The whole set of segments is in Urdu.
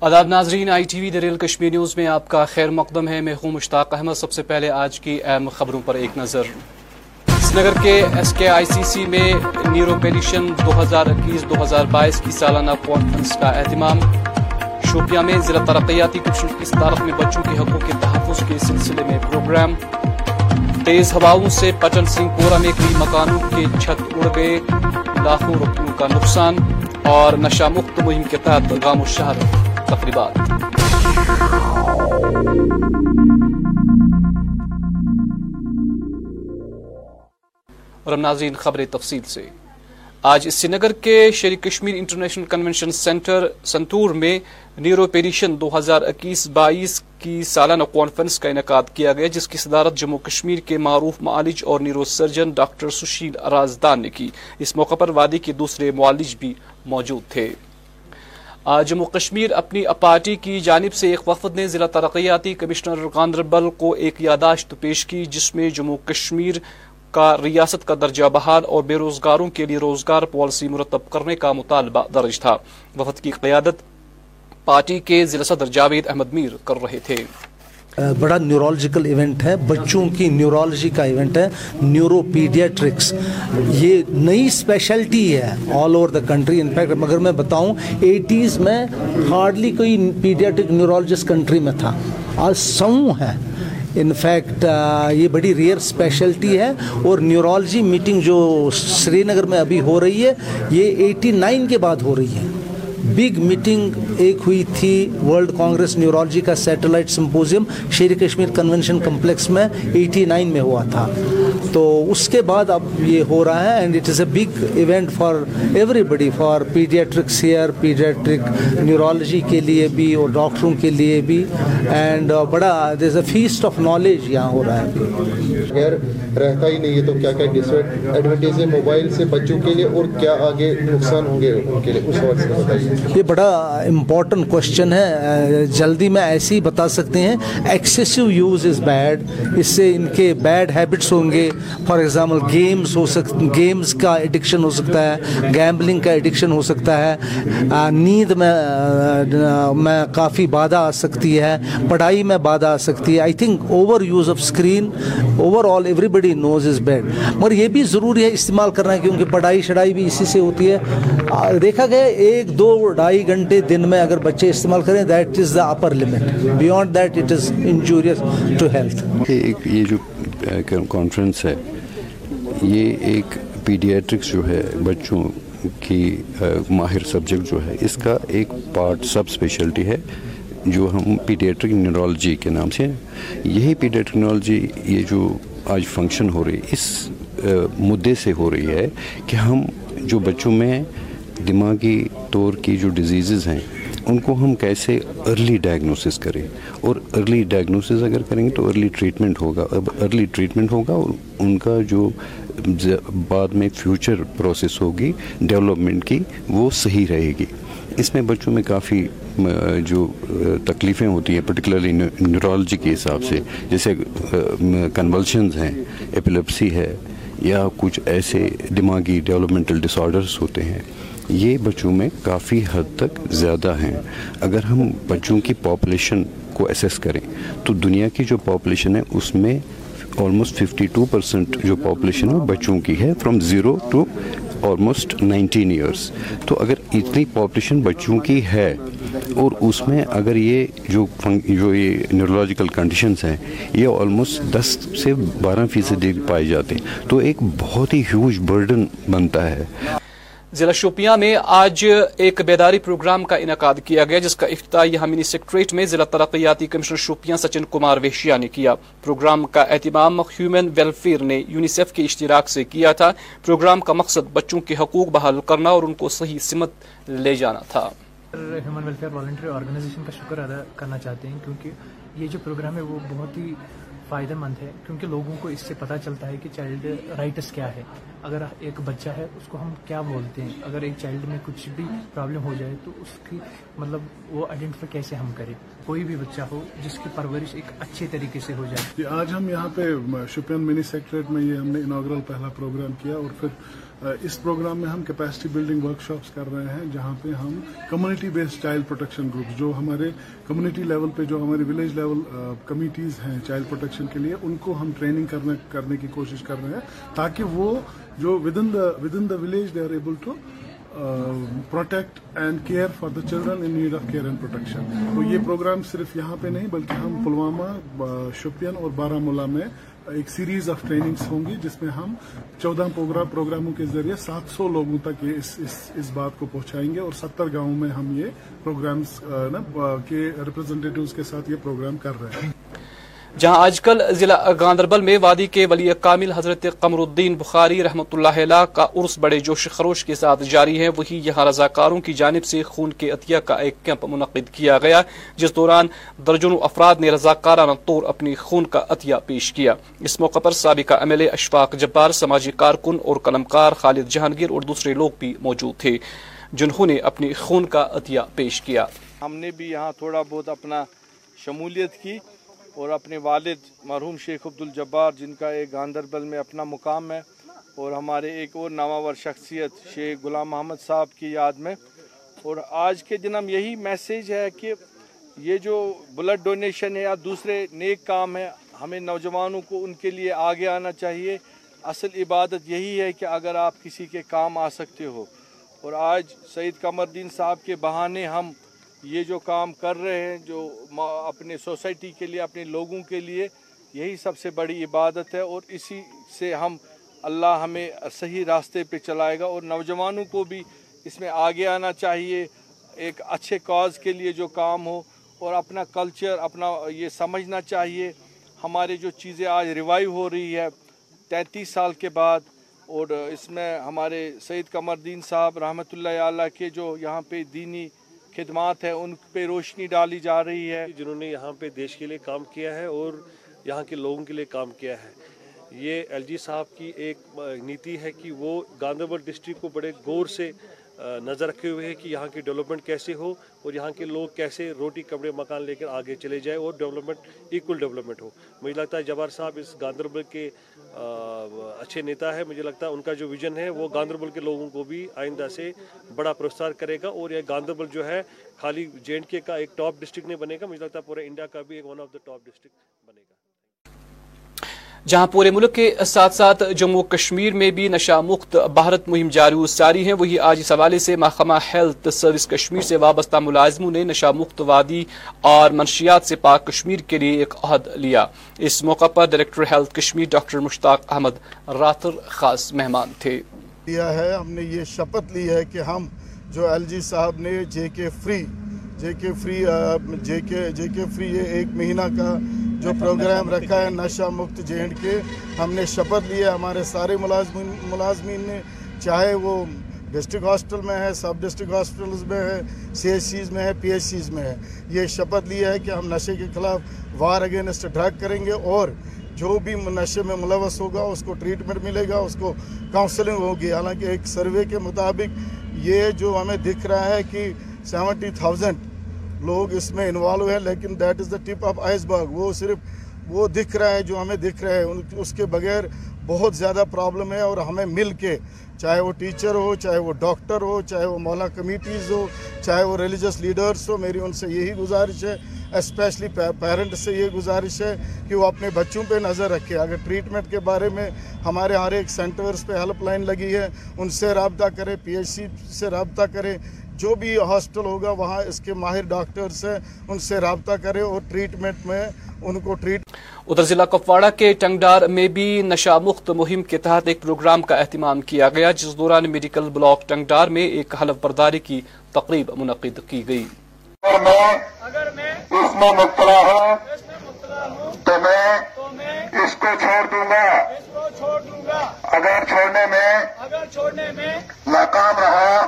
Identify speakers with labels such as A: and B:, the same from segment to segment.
A: آداب ناظرین، آئی ٹی وی دریل کشمیر نیوز میں آپ کا خیر مقدم ہے۔ میں ہوں مشتاق احمد۔ سب سے پہلے آج کی اہم خبروں پر ایک نظر۔ سری نگر کے ایس کے آئی سی سی میں نیورو پیڈیشن دو ہزار اکیس، دو ہزار بائیس کی سالانہ کانفرنس کا اہتمام۔ شوپیاں میں ضلع ترقیاتی کمشن کی صدارت میں بچوں کے حقوق کے تحفظ کے سلسلے میں پروگرام تیز ہواؤں سے پٹن سنگھ پورہ میں کئی مکانوں کے چھت اڑ گئے۔ لاکھوں روپیوں کا نقصان اور نشہ مکت مہم کے تحت گام و شہر تقریبات۔ اور ناظرین خبریں تفصیل سے۔ آج سری نگر کے Sher-i Kashmir international convention centre Centaur میں نیورو پیریشن دو ہزار اکیس بائیس کی سالانہ کانفرنس کا انعقاد کیا گیا، جس کی صدارت جموں کشمیر کے معروف معالج اور neuro surgeon doctor Sushil Razdan نے کی۔ اس موقع پر وادی کے دوسرے معالج بھی موجود تھے۔ آج جموں کشمیر اپنی پارٹی کی جانب سے ایک وفد نے ضلع ترقیاتی کمشنر گاندربل کو ایک یاداشت پیش کی، جس میں جموں کشمیر کا ریاست کا درجہ بحال اور بے روزگاروں کے لیے روزگار پالیسی مرتب کرنے کا مطالبہ درج تھا۔ وفد کی قیادت پارٹی کے ضلع صدر جاوید احمد میر کر رہے تھے۔
B: بڑا نیورولوجیکل ایونٹ ہے۔ بچوں کی نیورولوجی کا ایونٹ ہے۔ نیورو پیڈیاٹرکس یہ نئی اسپیشلٹی ہے all over the country. In fact مگر میں بتاؤں، ایٹیز میں ہارڈلی کوئی پیڈیاٹرک نیورولوجسٹ کنٹری میں تھا۔ آج سو ہے انفیکٹ یہ بڑی ریئر اسپیشلٹی ہے اور نیورولوجی میٹنگ جو سری نگر میں ابھی ہو رہی ہے، یہ ایٹی نائن کے بعد ہو رہی ہے۔ بگ میٹنگ ایک ہوئی تھی ورلڈ کانگریس نیورولوجی کا satellite symposium Sher Kashmir convention complex میں ایٹی نائن میں ہوا تھا تو اس کے بعد اب یہ ہو رہا ہے and it is a big event for everybody for paediatrics here paediatric neurology کے لیے بھی اور ڈاکٹروں کے لیے بھی اینڈ بڑا there a fest of knowledge یہاں ہو رہا ہے
C: خیر رہتا ہی نہیں ہے تو کیا کیا ڈس ایڈوانٹیج ہے موبائل سے بچوں کے لیے اور کیا آگے نقصان ہوں گے ان کے لیے اس وقت سے بتائیے
B: یہ بڑا امپورٹنٹ کوشچن ہے۔ جلدی میں ایسے ہی بتا سکتے ہیں۔ ایکسیسو یوز از بیڈ اس سے ان کے بیڈ ہیبٹس ہوں گے۔ فار ایگزامپل گیمز ہو سک گیمز کا ایڈکشن ہو سکتا ہے۔ گیمبلنگ کا ایڈکشن ہو سکتا ہے۔ نیند میں میں کافی بادھا آ سکتی ہے۔ پڑھائی میں بادھا آ سکتی ہے۔ I think overuse of screen overall everybody knows is bad مگر یہ بھی ضروری ہے استعمال کرنا، کیونکہ پڑھائی شڑائی بھی اسی سے ہوتی ہے۔ دیکھا گیا، ایک دو ڈھائی گھنٹے دن میں اگر بچے استعمال کریں that is the upper limit beyond that it is injurious to health
D: یہ جو کانفرنس ہے، یہ ایک پیڈیاٹرکس جو ہے، بچوں کی ماہر سبجیکٹ جو ہے، اس کا ایک پارٹ سب اسپیشلٹی ہے، جو ہم پیڈیاٹرک نیورولوجی کے نام سے یہی پیڈیاٹرک نیورولوجی یہ جو آج فنکشن ہو رہی، اس مدعے سے ہو رہی ہے کہ ہم جو بچوں میں دماغی طور کی جو ڈیزیزز ہیں، ان کو ہم کیسے ارلی ڈائگنوسس کریں؟ اور ارلی ڈائگنوسس اگر کریں گے تو ارلی ٹریٹمنٹ ہوگا۔ اب ارلی ٹریٹمنٹ ہوگا اور ان کا جو بعد میں فیوچر پروسیس ہوگی ڈیولپمنٹ کی، وہ صحیح رہے گی۔ اس میں بچوں میں کافی جو تکلیفیں ہوتی ہیں پرٹیکولرلی نیورولوجی کے حساب سے، جیسے کنولشنز ہیں ایپیلپسی ہے، یا کچھ ایسے دماغی ڈیولپمنٹل ڈس آرڈرس ہوتے ہیں۔ یہ بچوں میں کافی حد تک زیادہ ہیں۔ اگر ہم بچوں کی پاپولیشن کو اسیس کریں، تو دنیا کی جو پاپولیشن ہے، اس میں آلموسٹ ففٹی ٹو پرسینٹ جو پاپولیشن ہے بچوں کی ہے from zero to almost nineteen years تو اگر اتنی پاپولیشن بچوں کی ہے، اور اس میں اگر یہ جو جو یہ نیورولوجیکل کنڈیشنز ہیں، یہ آلموسٹ دس سے بارہ فیصد پائے جاتے ہیں۔ تو ایک بہت ہی ہیوج برڈن بنتا ہے۔
A: ضلع شوپیاں میں آج ایک بیداری پروگرام کا انعقاد کیا گیا، جس کا افتتاح یہاں منی سیکٹریٹ میں ضلع ترقیاتی کمشنر شوپیاں سچن کمار ویشیا نے کیا۔ پروگرام کا اہتمام ہیومن ویلفیئر نے یونیسیف کے اشتراک سے کیا تھا۔ پروگرام کا مقصد بچوں کے حقوق بحال کرنا اور ان کو صحیح سمت لے جانا تھا۔
E: ہیومن ویلفیئر والنٹری آرگنائزیشن کا شکر ادا کرنا چاہتے ہیں، کیونکہ یہ جو پروگرام ہے وہ بہت ہی فائدہ مند ہے کیونکہ لوگوں کو اس سے پتہ چلتا ہے کہ چائلڈ رائٹس کیا ہے۔ اگر ایک بچہ ہے، اس کو ہم کیا بولتے ہیں؟ اگر ایک چائلڈ میں کچھ بھی پرابلم ہو جائے، تو اس کی مطلب وہ آئیڈینٹیفائی کیسے ہم کریں؟ کوئی بھی بچہ ہو، جس کی پرورش ایک اچھے طریقے سے ہو جائے۔
F: جی، آج ہم یہاں پہ شوپین منی سیکٹریٹ میں یہ ہم نے اناگرل پہلا پروگرام کیا اور پھر اس پروگرام میں ہم کیپیسٹی بلڈنگ ورکشاپس کر رہے ہیں، جہاں پہ ہم community based child protection group جو ہمارے کمیونٹی لیول پہ، جو ہمارے ولیج لیول کمیٹیز ہیں چائلڈ پروٹیکشن کے لیے، ان کو ہم ٹریننگ کرنے کی کوشش کر رہے ہیں، تاکہ وہ جو within the within the village they are able to protect and care for the children in need of care and protection تو یہ پروگرام صرف یہاں پہ نہیں، بلکہ ہم پلوامہ شوپین اور بارہ ملا میں ایک سیریز آف ٹریننگس ہوں گی جس میں ہم چودہ پروگراموں کے ذریعے سات سو لوگوں تک یہ اس اس, اس بات کو پہنچائیں گے اور ستر گاؤں میں ہم یہ پروگرامس کے ریپرزینٹیوز کے ساتھ یہ پروگرام کر رہے ہیں۔
A: جہاں آج کل ضلع گاندربل میں وادی کے ولی کامل حضرت قمر الدین بخاری رحمۃ اللہ علیہ کا عرس بڑے جوش خروش کے ساتھ جاری ہے۔ وہی یہاں رضاکاروں کی جانب سے خون کے عطیہ کا ایک کیمپ منعقد کیا گیا، جس دوران درجنوں افراد نے رضاکارانہ طور اپنی خون کا عطیہ پیش کیا۔ اس موقع پر سابقہ M L A Ashfaq Jabbar, سماجی کارکن اور قلمکار خالد جہانگیر اور دوسرے لوگ بھی موجود تھے، جنہوں نے اپنی خون کا عطیہ پیش کیا۔
G: ہم نے بھی یہاں تھوڑا بہت اپنا شمولیت کی۔ اور اپنے والد مرحوم شیخ عبدالجبار، جن کا ایک گاندربل میں اپنا مقام ہے، اور ہمارے ایک اور نامور شخصیت شیخ غلام محمد صاحب کی یاد میں۔ اور آج کے دن ہم یہی میسیج ہے کہ یہ جو بلڈ ڈونیشن ہے یا دوسرے نیک کام ہے ہمیں نوجوانوں کو ان کے لیے آگے آنا چاہیے۔ اصل عبادت یہی ہے کہ اگر آپ کسی کے کام آ سکتے ہو۔ اور آج سعید قمر الدین صاحب کے بہانے ہم یہ جو کام کر رہے ہیں، جو اپنے سوسائٹی کے لیے، اپنے لوگوں کے لیے، یہی سب سے بڑی عبادت ہے اور اسی سے ہم اللہ ہمیں صحیح راستے پہ چلائے گا اور نوجوانوں کو بھی اس میں آگے آنا چاہیے۔ ایک اچھے کاز کے لیے جو کام ہو اور اپنا کلچر، اپنا یہ سمجھنا چاہیے۔ ہمارے جو چیزیں آج ریوائیو ہو رہی ہے تینتیس سال کے بعد اور اس میں ہمارے سعید قمر الدین صاحب رحمۃ اللہ علیہ کے جو یہاں پہ دینی خدمات ہیں، ان پہ روشنی ڈالی جا رہی ہے۔
H: جی، جنہوں نے یہاں پہ دیش کے لیے کام کیا ہے اور یہاں کے لوگوں کے لیے کام کیا ہے۔ یہ ایل جی صاحب کی ایک نیتی ہے کہ وہ گاندربل ڈسٹرکٹ کو بڑے غور سے نظر رکھے ہوئے ہیں کہ یہاں کی ڈیولپمنٹ کیسے ہو اور یہاں کے لوگ کیسے روٹی کپڑے مکان لے کر آگے چلے جائے اور ڈیولپمنٹ ایکول ڈیولپمنٹ ہو۔ مجھے لگتا ہے جبار صاحب اس گاندربل کے اچھے نیتا ہے مجھے لگتا ہے ان کا جو ویژن ہے وہ گاندربل کے لوگوں کو بھی آئندہ سے بڑا پروستار کرے گا اور یہ گاندربل جو ہے خالی جے اینڈ کے کا ایک ٹاپ ڈسٹرکٹ نہیں بنے گا۔ مجھے لگتا ہے پورے انڈیا کا بھی ایک one of the top district بنے گا۔
A: جہاں پورے ملک کے ساتھ ساتھ جموں کشمیر میں بھی نشہ مخت بھارت مہم جاری ساری ہے وہی آج اس حوالے سے محکمہ ہیلتھ سروس کشمیر سے وابستہ ملازموں نے نشہ مخت وادی اور منشیات سے پاک کشمیر کے لیے ایک عہد لیا۔ اس موقع پر director health Kashmir doctor Mushtaq Ahmad Rather خاص مہمان تھے۔
I: ہے، ہم نے یہ شپت لی ہے کہ ہم جو ایل جی صاحب نے جے کے فری، جے کے فری جے کے جے کے فری یہ ایک مہینہ کا جو پروگرام رکھا ہے نشہ مکت جے اینڈ کے۔ ہم نے شپت لی ہے ہمارے سارے ملازمین ملازمین نے۔ چاہے وہ ڈسٹرک ہاسپٹل میں ہے سب ڈسٹرک ہاسپٹلز میں ہے سی ایچ سیز میں ہے پی ایچ سیز میں ہے۔ یہ شپت لی ہے کہ ہم نشے کے خلاف وار اگینسٹ ڈرگ کریں گے اور جو بھی نشے میں ملوث ہوگا اس کو ٹریٹمنٹ ملے گا اس کو کاؤنسلنگ ہوگی۔ حالانکہ ایک سروے کے مطابق یہ جو ہمیں دکھ رہا ہے کہ سیونٹی تھاؤزینڈ لوگ اس میں انوالو ہیں، لیکن that is the tip of iceberg وہ صرف وہ دکھ رہا ہے جو ہمیں دکھ رہا ہے اس کے بغیر بہت زیادہ پرابلم ہے اور ہمیں مل کے، چاہے وہ ٹیچر ہو، چاہے وہ ڈاکٹر ہو، چاہے وہ مولا کمیٹیز ہو، چاہے وہ ریلیجس لیڈرز ہو، میری ان سے یہی گزارش ہے اسپیشلی پیرنٹ سے یہ گزارش ہے کہ وہ اپنے بچوں پہ نظر رکھے۔ اگر ٹریٹمنٹ کے بارے میں ہمارے ہر ایک سینٹرز پہ ہیلپ لائن لگی ہے، ان سے رابطہ کرے پی ایچ سی سے رابطہ کرے جو بھی ہاسپٹل ہوگا وہاں اس کے ماہر ڈاکٹرز ہیں ان سے رابطہ کرے اور ٹریٹمنٹ میں ان کو ٹریٹ
A: ادھر ضلع کپواڑہ کے ٹنگڈار میں بھی نشہ مخت مہم کے تحت ایک پروگرام کا اہتمام کیا گیا جس دوران میڈیکل بلاک ٹنگڈار میں ایک حلف برداری کی تقریب منعقد کی گئی۔
J: اگر میں اس میں مبتلا ہوں تو میں اس کو چھوڑ دوں گا۔ اگر چھوڑنے میں ناکام رہا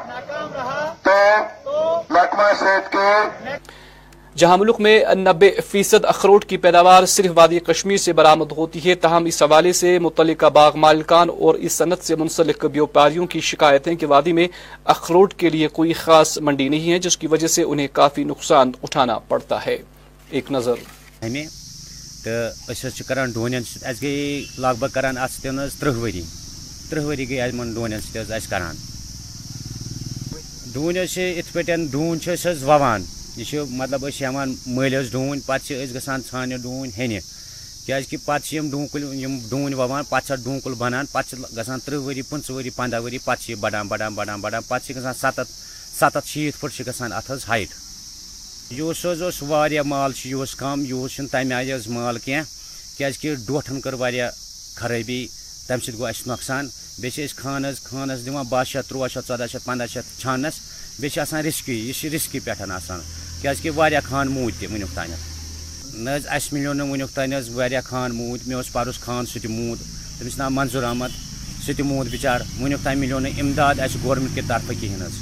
A: جہاں ملک میں نبے فیصد اخروٹ کی پیداوار صرف وادی کشمیر سے برآمد ہوتی ہے، تاہم اس حوالے سے متعلقہ باغ مالکان اور اس صنعت سے منسلک بیوپاریوں کی شکایت ہے کہ وادی میں اخروٹ کے لیے کوئی خاص منڈی نہیں ہے، جس کی وجہ سے انہیں کافی نقصان اٹھانا پڑتا ہے۔ ایک نظر۔
K: تو کران ڈونین گئی لگ بھگ کران ات ترہ وری۔ ترہ وری گئی یمن ڈونین سی کران ڈون ات مطلب پہ ڈون ووان یہ مطلب ہیوان مل ڈون پتہ گھان ژھانہ ڈون ہینہ، کیازکہ پتہ ڈون کل ڈون ووان، پتہ ڈون کل بنان، پتہ گھان ترہ وری پنچہ وری پندہ وری پتہ بڑان بڑان بڑان بڑان پتہ گھان ستھ ستھ شیت فٹ گھان ات ہائٹ یہ واریاہ مال یہ کم یہ تمہ آئی مال کی کیازکہ ڈوٹھن کر واریاہ خرابی تمہ سۭتۍ گوٚو اَسہِ نۄقصان۔ بیٚیہِ چھِ أسۍ کھانَس کھانَس دِوان باہ شیٚتھ، تُرٛواہ شیٚتھ، ژۄداہ شیٚتھ، پنٛداہ شیٚتھ چھانَس بیٚیہِ چھِ آسان رِسکی، یہِ چھِ رِسکی پٮ۪ٹھ آسان۔ کیٛازِکہِ واریاہ خان موٗدۍ تہِ وٕنیُک تانٮ۪تھ۔ نہ حظ اَسہِ مِلیو نہٕ وٕنیُک تانۍ حظ واریاہ خان موٗدۍ، مےٚ اوس پَرُس خان سُہ تہِ موٗد۔ تٔمِس ناو منظوٗر احمد، سُہ تہِ موٗد بِچار۔ وٕنیُک تانۍ مِلیو نہٕ اِمداد اَسہِ گورمٮ۪نٛٹ کہِ طرفہٕ کِہیٖنۍ حظ۔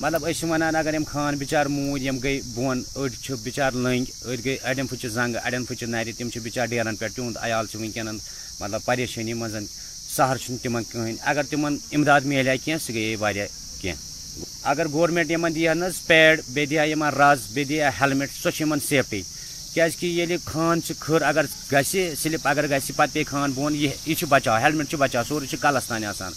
K: مطلب أسۍ چھِ وَنان اگر یِم خان بِچار موٗدۍ یِم گٔے بۄن، أڑۍ چھِ بِچار لٔنٛگۍ، أڑۍ گٔے اَڑٮ۪ن پھٕچہِ زنٛگہٕ اَڑٮ۪ن پھٕچہِ نَرِ، تِم چھِ بِچار ڈیرَن پٮ۪ٹھ تِہُنٛد عیال چھِ وٕنکٮ۪ن مطلب پریشٲنی منٛز۔ سہر چھُنہٕ تِمن کٕہٕنۍ۔ اگر تِمن اِمداد میلہِ کینٛہہ، سُہ گٔیے واریاہ کینٛہہ۔ اگر گورمٮ۪نٛٹ یِمن دی حظ پیڈ بیٚیہِ دی یِمن رز بیٚیہِ دی ہیلمٹ سۄ چھِ یِمن سیفٹی۔ کیٛازِکہِ ییٚلہِ خان چھِ اگر گژھِ سِلِپ، اگر گژھِ پتہٕ پیٚیہِ خان بۄن یہِ یہِ چھُ ہیلمٹ چھُ بچاو سورُے چھُ کلس تانۍ آسان۔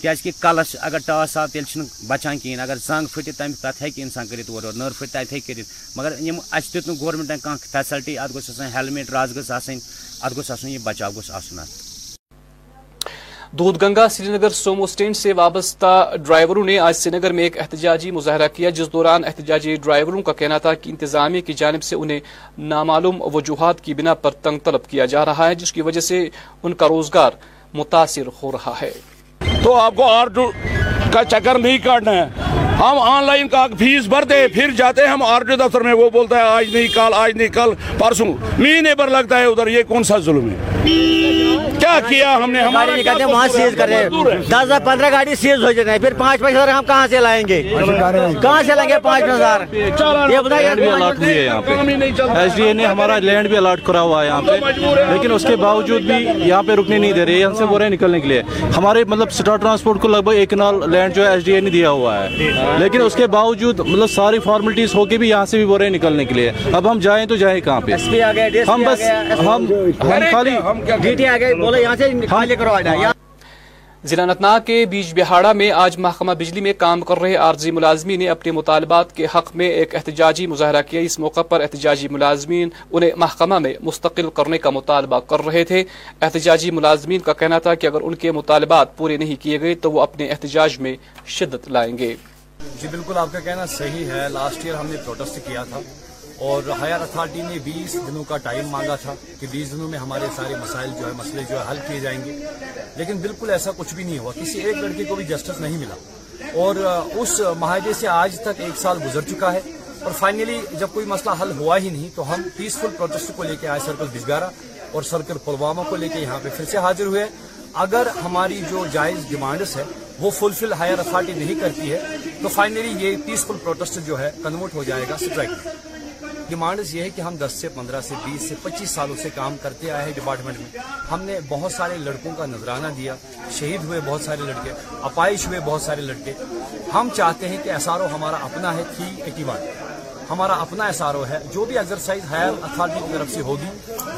K: کیٛازِکہِ کلس اگر ٹاس آو تیٚلہِ چھُنہٕ بچان کِہیٖنۍ اگر زنٛگ پھٕٹہِ تمہِ تتھ ہیٚکہِ اِنسان کٔرِتھ اورٕ یورٕ نٔر پھٕٹہِ تتہِ ہیٚکہِ کٔرِتھ مگر یِم اَسہِ دیُت نہٕ گورمٮ۪نٛٹن کانٛہہ فیسلٹی اتھ گوٚژھ آسٕنۍ ہیلمٹ رز گٔژھ آسٕنۍ اتھ گوٚژھ آسُن یہِ بچاو گوٚژھ آسُن اتھ
A: Doodh Ganga Srinagar Sumo stand سے وابستہ ڈرائیوروں نے آج سری نگر میں ایک احتجاجی مظاہرہ کیا، جس دوران احتجاجی ڈرائیوروں کا کہنا تھا کہ انتظامیہ کی جانب سے انہیں نامعلوم وجوہات کی بنا پر تنگ طلب کیا جا رہا ہے، جس کی وجہ سے ان کا روزگار متاثر ہو رہا ہے۔
L: تو آپ کو آر کا چکر نہیں کاٹنا ہے۔ ہم آن لائن کا فیس بھرتے پھر جاتے ہیں، ہم آر ٹی دفتر میں وہ بولتا ہے، آج نہیں کل، آج نہیں کل، پرسوں، مہینے پر لگتا ہے ادھر، یہ کون سا ظلم ہے؟ کیا کیا ہم نے؟
M: ہمارے کہتے ہیں وہاں سیز کر رہے ہیں۔ دس ہزار پندرہ گاڑی سیز ہو جاتے ہیں پھر پانچ پانچ ہزار ہم کہاں سے لائیں گے؟ کہاں سے لائیں گے پانچ ہزار؟ یہ
N: ایس ڈی اے نے ہمارا لینڈ بھی الاٹ کرا ہوا ہے یہاں پہ۔ لیکن اس کے باوجود بھی یہاں پہ رکنے نہیں دے رہے۔ ہم سے بول رہے ہیں نکلنے کے لیے۔ ہمارے مطلب اسٹار ٹرانسپورٹ کو لگ بھگ ایک نال لینڈ جو ہے ایس ڈی اے نے دیا ہوا ہے۔ لیکن اس کے باوجود مطلب ساری فارملٹیز ہو کے بھی یہاں سے بھی بول رہے ہیں نکلنے کے لیے۔ اب ہم جائیں تو جائیں کہاں پہ؟ ہم بس ہم خالی
A: ضلع انتناگ کے بیج بہاڑا میں آج محکمہ بجلی میں کام کر رہے عارضی ملازمین نے اپنے مطالبات کے حق میں ایک احتجاجی مظاہرہ کیا۔ اس موقع پر احتجاجی ملازمین انہیں محکمہ میں مستقل کرنے کا مطالبہ کر رہے تھے۔ احتجاجی ملازمین کا کہنا تھا کہ اگر ان کے مطالبات پورے نہیں کیے گئے تو وہ اپنے احتجاج میں شدت لائیں گے۔
O: جی بالکل آپ کا کہنا صحیح ہے۔ لاسٹ ایئر ہم نے پروٹیسٹ کیا تھا۔ اور ہائر اتھارٹی نے بیس دنوں کا ٹائم مانگا تھا کہ بیس دنوں میں ہمارے سارے مسائل جو ہے، مسئلے جو ہے، حل کیے جائیں گے۔ لیکن بالکل ایسا کچھ بھی نہیں ہوا۔ کسی ایک لڑکے کو بھی جسٹس نہیں ملا۔ اور اس معاہدے سے آج تک ایک سال گزر چکا ہے۔ اور فائنلی جب کوئی مسئلہ حل ہوا ہی نہیں، تو ہم پیسفل پروٹیسٹ کو لے کے آئے سرکل بجگارا اور سرکل پلوامہ کو لے کے یہاں پہ پھر سے حاضر ہوئے۔ اگر ہماری جو جائز ڈیمانڈس ہے، وہ فلفل ہائر اتھارٹی نہیں کرتی ہے، تو فائنلی یہ پیسفل پروٹیسٹ جو ہے، کنورٹ ہو جائے گا۔ اسٹرائک ڈیمانڈز یہ ہے کہ ہم دس سے پندرہ سے بیس سے پچیس سالوں سے کام کرتے آئے ہیں ڈپارٹمنٹ میں۔ ہم نے بہت سارے لڑکوں کا نذرانہ دیا، شہید ہوئے بہت سارے لڑکے، اپائش ہوئے بہت سارے لڑکے۔ ہم چاہتے ہیں کہ ایس آر او ہمارا اپنا ہے تھری ایٹی ون ہمارا اپنا ایس آر او ہے، جو بھی ایکسرسائز ہائر اتھارٹی کی طرف سے ہوگی،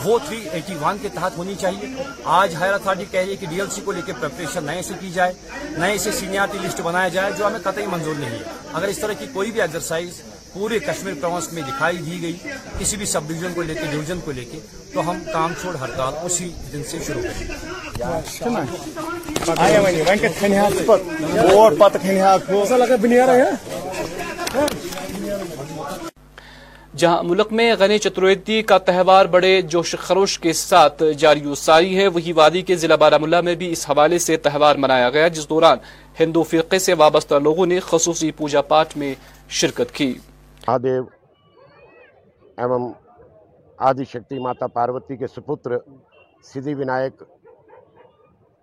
O: وہ تھری ایٹی ون کے تحت ہونی چاہیے۔ آج ہائر اتھارٹی کہہ رہی ہے کہ ڈی ایل سی کو لے کے پریپریشن نئے سے کی جائے، نئے سے سینئرٹی لسٹ بنایا جائے، جو ہمیں قطعی منظور نہیں ہے۔ اگر اس طرح کی کوئی بھی ایکسرسائز پورے کشمیر پروینس میں دکھائی دی گئی کسی بھی سب ڈویژن کو لے کے ڈویژن کو لے کے تو ہم کام چھوڑ ہڑتال اسی دن سے شروع کریں
A: جہاں ملک میں غنی چترویدی کا تہوار بڑے جوش خروش کے ساتھ جاری و ساری ہے وہی وادی کے ضلع بارہ ملا میں بھی اس حوالے سے تہوار منایا گیا جس دوران ہندو فرقے سے وابستہ لوگوں نے خصوصی پوجا پاٹ میں شرکت کی۔
P: مہاد ایوم آدی شکتی ماتا پاروتی کے سپوتر سدھ ونائک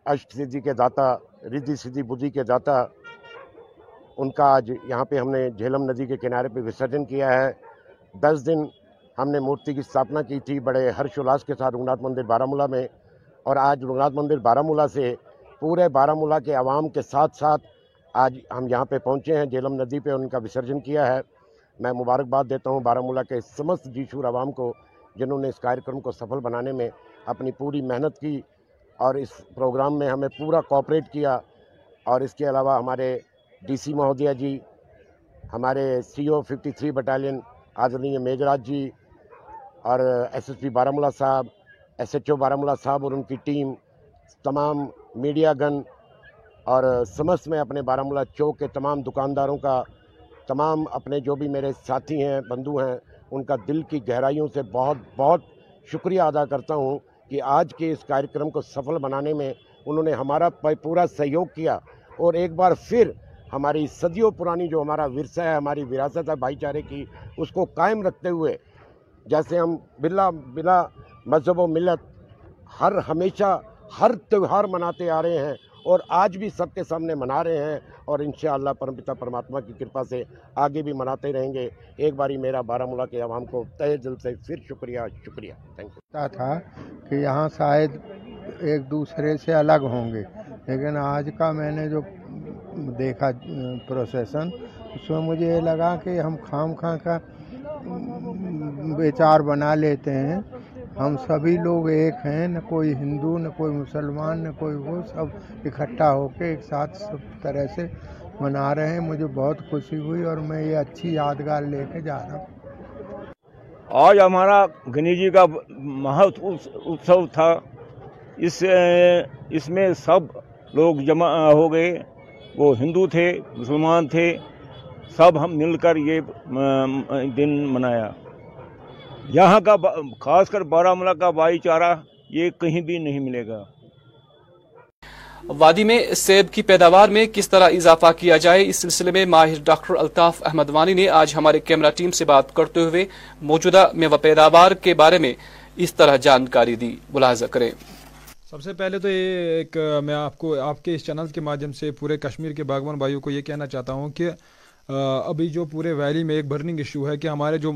P: اشٹ سدھ کے داتا ردھ سدھ بدھ کے داتا ان کا آج یہاں پہ ہم نے جھیلم ندی کے کنارے پہ وسرجن کیا ہے دس دن ہم نے مورتی کی استھاپنا کی تھی بڑے ہرشو کے ساتھ رگھناتھ مندر بارہ مولہ میں اور آج رگھونااتھ مندر بارہ مولہ سے پورے بارہ مولہ کے عوام کے ساتھ ساتھ آج ہم یہاں پہ پہنچے ہیں جھیلم ندی پہ ان کا وسرجن کیا ہے میں مبارکباد دیتا ہوں بارہ کے سمست جیشور عوام کو، جنہوں نے اس کارکرم کو سفل بنانے میں اپنی پوری محنت کی اور اس پروگرام میں ہمیں پورا کوپریٹ کیا۔ اور اس کے علاوہ ہمارے ڈی سی مہودیا جی ہمارے C O fifty three battalion آدرنیہ Majraj جی اور ایس ایس پی بارہ صاحب، ایس ایچ او بارہ صاحب اور ان کی ٹیم، تمام میڈیا گن اور سمس میں اپنے بارہ چوک کے تمام دکانداروں کا تمام اپنے جو بھی میرے ساتھی ہیں بندھو ہیں، ان کا دل کی گہرائیوں سے بہت بہت شکریہ ادا کرتا ہوں کہ آج کے اس کارکرم کو سفل بنانے میں انہوں نے ہمارا پورا سہیوگ کیا۔ اور ایک بار پھر ہماری صدیوں پرانی جو ہمارا ورثہ ہے، ہماری وراثت ہے بھائی چارے کی، اس کو قائم رکھتے ہوئے جیسے ہم بلا بلا مذہب و ملت ہر، ہمیشہ ہر تہوار مناتے آ رہے ہیں۔ اور آج بھی سب کے سامنے منا رہے ہیں اور انشاءاللہ پرمپتا پرماتما کی کرپا سے آگے بھی مناتے رہیں گے۔ ایک باری میرا بارہ ملا کے عوام کو تہ دل سے پھر شکریہ شکریہ۔ تھینک
Q: یو تھا کہ یہاں شاید ایک دوسرے سے الگ ہوں گے، لیکن آج کا میں نے جو دیکھا پروسیسن، اس میں مجھے یہ لگا کہ ہم خام خاں کا بیچار بنا لیتے ہیں۔ ہم سبھی لوگ ایک ہیں، نہ کوئی ہندو، نہ کوئی مسلمان، نہ کوئی وہ سب اکٹھا ہو کے ایک ساتھ سب طرح سے منا رہے ہیں۔ مجھے بہت خوشی ہوئی اور میں یہ اچھی یادگار لے کے جا رہا ہوں۔
R: آج ہمارا گنی جی کا مہت اتسو تھا۔ اس اس میں سب لوگ جمع ہو گئے۔ وہ ہندو تھے، مسلمان تھے، سب ہم مل کر یہ دن منایا۔ یہاں کا خاص کر بارہ ملا کا بھائی چارہ یہ کہیں بھی نہیں ملے گا۔
A: وادی میں سیب کی پیداوار میں کس طرح اضافہ کیا جائے اس سلسلے میں ماہر ڈاکٹر الطاف احمد وانی نے آج ہمارے کیمرہ ٹیم سے بات کرتے ہوئے موجودہ میوہ پیداوار کے بارے میں اس طرح جانکاری دی۔ ملاحظہ کریں۔
S: سب سے پہلے تو یہ ایک میں آپ کو آپ کے اس چینل کے مادھیم سے پورے کشمیر کے باغبان بھائیوں کو یہ کہنا چاہتا ہوں کہ ابھی جو پورے ویلی میں ایک برننگ ایشو ہے کہ ہمارے جو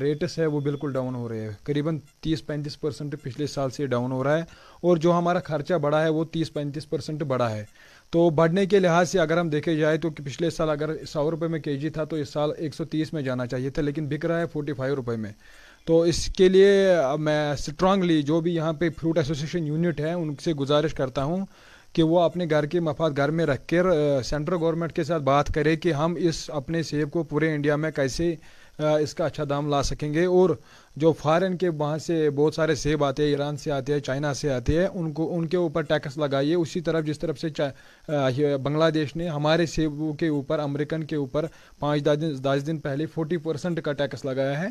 S: ریٹس ہے وہ بالکل ڈاؤن ہو رہے ہیں۔ قریباً تیس پینتیس پرسنٹ پچھلے سال سے ڈاؤن ہو رہا ہے اور جو ہمارا خرچہ بڑھا ہے وہ تیس پینتیس پرسنٹ بڑھا ہے۔ تو بڑھنے کے لحاظ سے اگر ہم دیکھے جائے تو پچھلے سال اگر سو روپے میں کے جی تھا تو اس سال ایک سو تیس میں جانا چاہیے تھا، لیکن بک رہا ہے فورٹی فائیو روپے میں۔ تو اس کے لیے میں اسٹرانگلی جو بھی یہاں پہ فروٹ ایسوسیشن یونٹ ہے، ان سے گزارش کرتا ہوں۔ کہ وہ اپنے گھر کے مفاد گھر میں رکھ کر سینٹرل گورنمنٹ کے ساتھ بات کرے کہ ہم اس اپنے سیب کو پورے انڈیا میں کیسے اس کا اچھا دام لا سکیں گے اور جو فارن کے وہاں سے بہت سارے سیب آتے ہیں، ایران سے آتے ہیں، چائنا سے آتے ہیں، ان کو، ان کے اوپر ٹیکس لگائیے۔ اسی طرف جس طرف سے بنگلہ دیش نے ہمارے سیبوں کے اوپر، امریکن کے اوپر پانچ دس دن پہلے فورٹی پرسنٹ کا ٹیکس لگایا ہے۔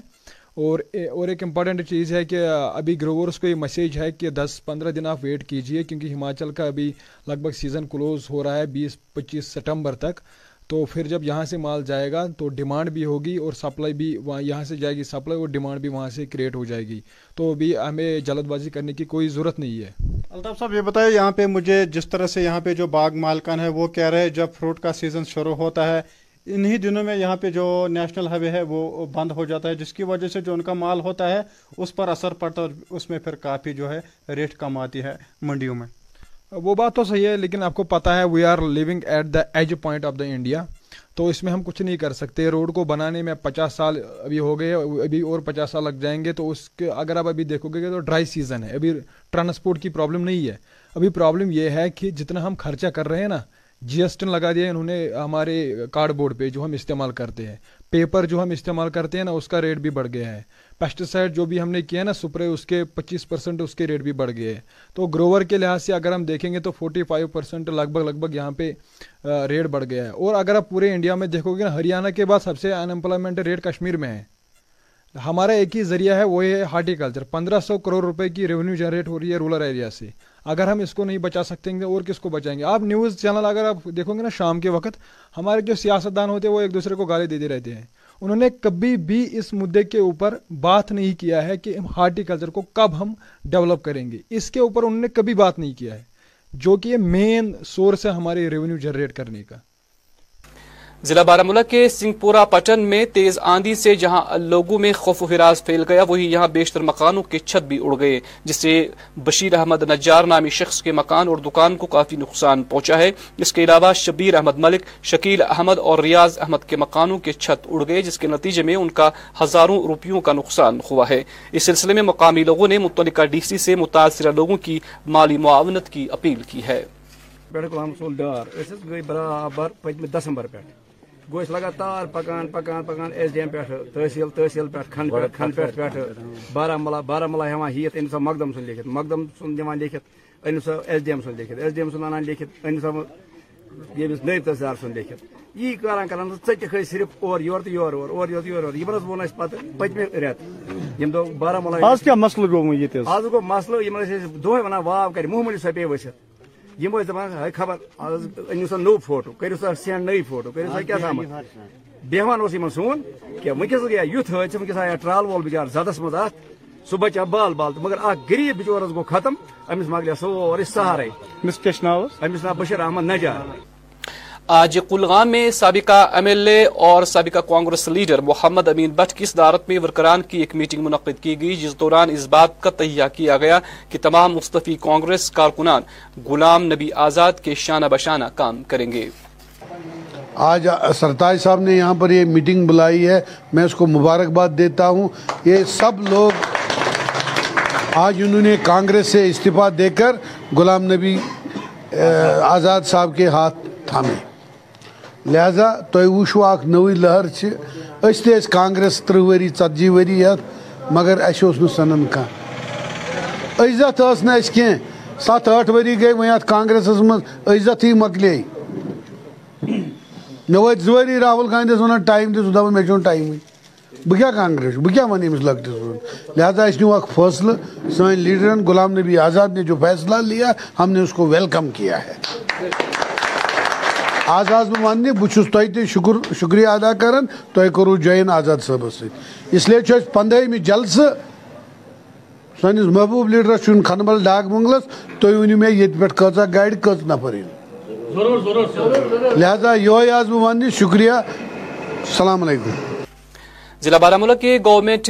S: اور اور ایک امپورٹنٹ چیز ہے کہ ابھی گروورس کو یہ میسیج ہے کہ دس پندرہ دن آپ ویٹ کیجیے، کیونکہ ہماچل کا ابھی لگ بھگ سیزن کلوز ہو رہا ہے بیس پچیس ستمبر تک۔ تو پھر جب یہاں سے مال جائے گا تو ڈیمانڈ بھی ہوگی اور سپلائی بھی وہاں یہاں سے جائے گی سپلائی اور ڈیمانڈ بھی وہاں سے کریٹ ہو جائے گی۔ تو ابھی ہمیں جلد بازی کرنے کی کوئی ضرورت نہیں ہے۔
T: الطاف صاحب، یہ بتائیں یہاں پہ مجھے جس طرح سے یہاں پہ جو باغ مالکان ہے وہ کہہ رہے ہیں جب فروٹ کا سیزن شروع ہوتا ہے انہی دنوں میں یہاں پہ جو نیشنل ہائی وے ہے وہ بند ہو جاتا ہے، جس کی وجہ سے جو ان کا مال ہوتا ہے، اس پر اثر پڑتا ہے اس میں پھر کافی جو ہے ریٹ کم آتی ہے منڈیوں میں۔
S: وہ بات تو صحیح ہے، لیکن آپ کو پتا ہے we are living at the edge point of the India تو اس میں ہم کچھ نہیں کر سکتے۔ روڈ کو بنانے میں پچاس سال ابھی ہو گئے، ابھی اور پچاس سال لگ جائیں گے۔ تو اس کے، اگر آپ ابھی دیکھو گے تو ڈرائی سیزن ہے۔ ابھی ٹرانسپورٹ کی پرابلم نہیں ہے۔ ابھی پرابلم یہ ہے کہ جتنا ہم خرچہ کر رہے ہیں نا جی ایس ٹی لگا دیا، انہوں نے ہمارے کارڈ بورڈ پہ جو ہم استعمال کرتے ہیں۔ پیپر جو ہم استعمال کرتے ہیں نا، اس کا ریٹ بھی بڑھ گیا ہے۔ پیسٹیسائڈ جو بھی ہم نے کیا نا، سپرے، اس کے پچیس پرسینٹ اس کے ریٹ بھی بڑھ گئے ہیں۔ تو گروور کے لحاظ سے اگر ہم دیکھیں گے تو فورٹی فائیو پرسینٹ لگ بھگ لگ بھگ یہاں پہ ریٹ بڑھ گیا ہے۔ اور اگر آپ پورے انڈیا میں دیکھو گے نا، ہریانہ کے بعد سب سے ان امپلائمنٹ ریٹ کشمیر میں ہے۔ ہمارا ایک ہی ذریعہ ہے، وہ ہے ہارٹیکلچر۔ پندرہ سو کروڑ روپے کی ریونیو جنریٹ ہو رہی ہے رورل ایریا سے۔ اگر ہم اس کو نہیں بچا سکتے ہیں، اور کس کو بچائیں گے؟ آپ نیوز چینل اگر آپ دیکھو گے نا، شام کے وقت ہمارے جو سیاستدان ہوتے ہیں، وہ ایک دوسرے کو گالے دیتے رہتے ہیں۔ انہوں نے کبھی بھی اس مدعے کے اوپر بات نہیں کیا ہے کہ ہارٹیکلچر کو کب ہم ڈیولپ کریں گے۔ اس کے اوپر انہوں نے کبھی بات نہیں کیا ہے، جو کہ یہ مین سورس ہے ہمارے ریونیو جنریٹ کرنے کا۔
A: ضلع بارامولہ کے سنگپورہ پٹن میں تیز آندھی سے جہاں لوگوں میں خوف و ہراس پھیل گیا وہی یہاں بیشتر مکانوں کے چھت بھی اڑ گئے، جس سے بشیر احمد نجار نامی شخص کے مکان اور دکان کو کافی نقصان پہنچا ہے۔ اس کے علاوہ شبیر احمد ملک، شکیل احمد اور ریاض احمد کے مکانوں کے چھت اڑ گئے، جس کے نتیجے میں ان کا ہزاروں روپیوں کا نقصان ہوا ہے۔ اس سلسلے میں مقامی لوگوں نے متعلقہ ڈی سی سے متاثرہ لوگوں کی مالی معاونت کی اپیل کی ہے۔
U: برابر پتم دسمبر پہ۔ گو لگاتار پکان پکان پکان ایس ڈی ایم پہ تحصیل تحصیل پہ کھن پہ کھن پہ پہ بارہمولہ بارہمولہ ہاں ہیت أنِو سا مقدم سُنٛد لیکھِتھ مقدم سُنٛد دِوان لیکھِتھ أنِو سا ایس ڈی ایم سُنٛد لیکھِتھ ایس ڈی ایم سُنٛد اَنان لیکھِتھ أنِو سا ییٚمِس نٲیِب تحصیلدار سُنٛد لیکھِتھ۔ یی کران کران ژٔٹِکھ صرف اور یور تہٕ یورٕ اور اور یور تہٕ یورٕ یور یِمن حظ ووٚن اَسہِ پتہٕ پٔتمہِ رٮ۪تہٕ ییٚمہِ دۄہ بارہمولہ
T: آز کیٛاہ مسلہٕ گوٚو وۄنۍ ییٚتہِ
U: آز گوٚو مسلہٕ یِمن ٲسۍ أسۍ دۄہے ونان واو کرِ معموٗلی سۄ ؤسِتھ۔ یم ٲسۍ دپان ہے خبر آز أنِو سا نوٚو فوٹو کٔرِو سا سینڈ نٔے فوٹو کٔرِو سا کیٛاہ تامَتھ بیہوان اوس یمن سون کیا ونکس گیا یُتھ حٲدثہٕ ونکس آیا ٹرال وول بچار زدس منٛز اتھ سُہ بچا بال بال تہٕ مگر اکھ غریٖب بچورس گوٚو ختم أمِس مۄکلیو سورُے سہارے
T: أمِس کیٛاہ چھُ ناو
U: أمِس ناو بشیر احمد نجار
A: آج کلگام میں سابقہ ایم ایل اے اور سابقہ کانگریس لیڈر محمد امین بٹ کی صدارت میں ورکران کی ایک میٹنگ منعقد کی گئی، جس دوران اس بات کا تہیہ کیا گیا کہ تمام مستفی کانگریس کارکنان غلام نبی آزاد کے شانہ بشانہ کام کریں گے۔
V: آج سرتاج صاحب نے یہاں پر یہ میٹنگ بلائی ہے۔ میں اس کو مبارکباد دیتا ہوں۔ یہ سب لوگ آج انہوں نے کانگریس سے استعفیٰ دے کر غلام نبی آزاد صاحب کے ہاتھ تھامے۔ لہذا تُہۍ وٕچھو اکھ نٔوٕے لہر چھِ۔ أسۍ تہِ ٲسۍ کانگریس تٕرٛہ ؤری، ژتجی ؤری یتھ، مگر اَسہِ اوس نہٕ سنان کانٛہہ۔ عزت ٲس نہٕ اَسہِ کینٛہہ۔ سَتھ ٲٹھ ؤری گٔے، وۄنۍ اَتھ کانگریسس منٛز عزتٕے مۄکلے مےٚ وٲتۍ زٕ ؤری راہُل گاندھیَس وَنان، ٹایم دِ سُہ دَپان مےٚ چھُنہٕ ٹایمٕے بہٕ کیٛاہ کانگریس چھُس بہٕ کیٛاہ وَنہٕ أمِس لۄکٹِس لہذا اَسہِ نیوٗ اکھ فٲصلہٕ۔ سٲنۍ لیٖڈرن غلام نبی آزاد نے جو فیصلہ لیا، ہم نے اس کو ویلکم کیا ہے۔ آز آز بہٕ وَننہِ بہٕ چھُس تۄہہِ تہِ شُکُر شُکریہ ادا کران تۄہہِ کوٚروٕ جویِن آزاد صٲبَس سۭتۍ اِسلیے چھُ اَسہِ پنٛدہٲیمہِ جلسہٕ سٲنِس محبوٗب لیٖڈرَس چھُن کھنبل ڈاک بنگلس تُہۍ ؤنِو مےٚ ییٚتہِ پٮ۪ٹھ کۭژاہ گاڑِ کٔژ نفر یِن لہذا یہوے آز بہٕ وَننہِ شُکریہ۔ السلام علیکم۔
A: ضلع بارامولہ کے government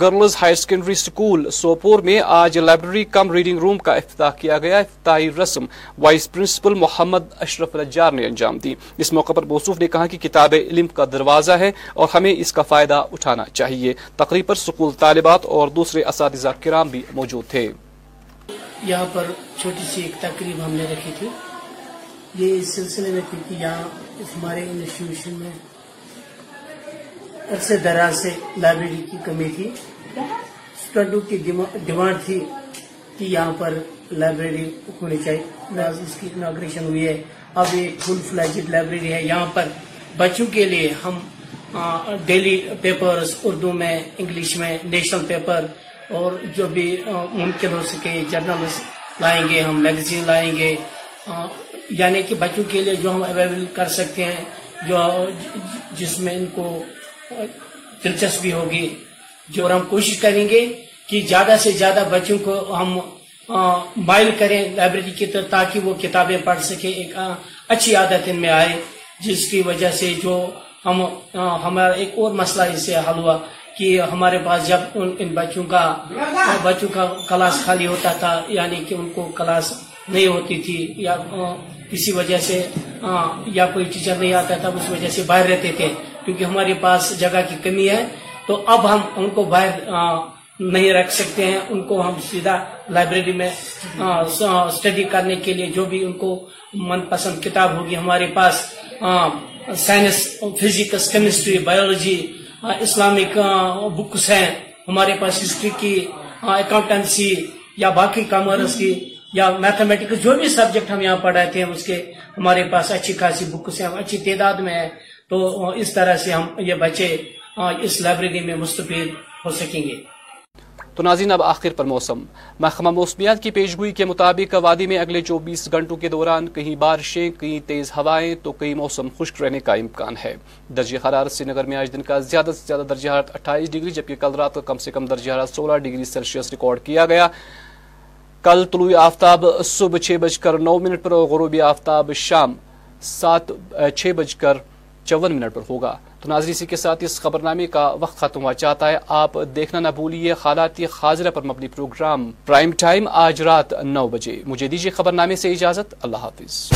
A: girls higher secondary school Sopore میں آج لائبریری کم ریڈنگ روم کا افتتاح کیا گیا۔ افتتاحی رسم وائس پرنسپل محمد اشرف نجار نے انجام دی۔ اس موقع پر موصوف نے کہا کہ کتاب علم کا دروازہ ہے اور ہمیں اس کا فائدہ اٹھانا چاہیے۔ تقریب پر سکول طالبات اور دوسرے اساتذہ کرام بھی موجود تھے۔
W: یہاں پر چھوٹی سی ایک تقریب ہم نے رکھی تھی۔ یہ اس سلسلے میں تھی کہ یہاں ہمارے انسٹیٹیوشن میں عرصے دراز سے لائبریری کی کمی تھی۔ اسٹوڈنٹوں کی ڈیمانڈ تھی کہ یہاں پر لائبریری ہونی چاہیے اس کی اناگریشن ہوئی ہے۔ اب یہ فل فلیجڈ لائبریری ہے۔ یہاں پر بچوں کے لیے ہم ڈیلی پیپرز اردو میں، انگلش میں، نیشنل پیپر اور جو بھی ممکن ہو سکے جرنلز لائیں گے، ہم میگزین لائیں گے۔ یعنی کہ بچوں کے لیے جو ہم اویلیبل کر سکتے ہیں، جو، جس میں ان کو دلچسپی ہوگی جو اور ہم کوشش کریں گے کہ زیادہ سے زیادہ بچوں کو ہم مائل کریں لائبریری کی طرف تاکہ وہ کتابیں پڑھ سکیں، ایک اچھی عادت ان میں آئے، جس کی وجہ سے جو ہم ہمارا ایک اور مسئلہ اس سے حل ہوا کہ ہمارے پاس جب ان ان بچوں کا بچوں کا کلاس خالی ہوتا تھا یعنی کہ ان کو کلاس نہیں ہوتی تھی یا کسی وجہ سے یا کوئی ٹیچر نہیں آتا تھا، اس وجہ سے باہر رہتے تھے کیونکہ ہمارے پاس جگہ کی کمی ہے، تو اب ہم ان کو باہر نہیں رکھ سکتے ہیں۔ ان کو ہم سیدھا لائبریری میں اسٹڈی کرنے کے لیے جو بھی ان کو من پسند کتاب ہوگی ہمارے پاس science physics chemistry biology Islamic books ہیں۔ ہمارے پاس ہسٹری کی اکاؤنٹنسی یا باقی کامرس کی یا میتھمیٹکس جو بھی سبجیکٹ ہم یہاں پڑھاتے ہیں، اس کے ہمارے پاس اچھی خاصی بکس ہیں۔ اچھی تعداد میں ہے تو اس طرح سے ہم یہ بچے ہاں، اس لائبریری میں مستفید ہو سکیں گے۔
A: تو ناظرین، اب آخر پر موسم۔ محکمہ موسمیات کی پیشگوئی کے مطابق وادی میں اگلے چوبیس گھنٹوں کے دوران کہیں بارشیں، کہیں تیز ہوائیں، تو کئی موسم خشک رہنے کا امکان ہے۔ درجہ حرارت سری نگر میں آج دن کا زیادہ سے زیادہ درجہ حرارت اٹھائیس ڈگری، جبکہ کل رات کا کم سے کم درجہ حرارت سولہ ڈگری سیلسیس ریکارڈ کیا گیا۔ کل طلوع آفتاب صبح چھ بج کر نو منٹ پر غروبی آفتاب شام سات، چھ بج کر چون منٹ پر ہوگا۔ تو ناظرین، اسی کے ساتھ اس خبرنامے کا وقت ختم ہوا چاہتا ہے۔ آپ دیکھنا نہ بھولیے حالات حاضرہ پر مبنی پروگرام پرائم ٹائم آج رات نو بجے۔ مجھے دیجیے خبرنامے سے اجازت۔ اللہ حافظ۔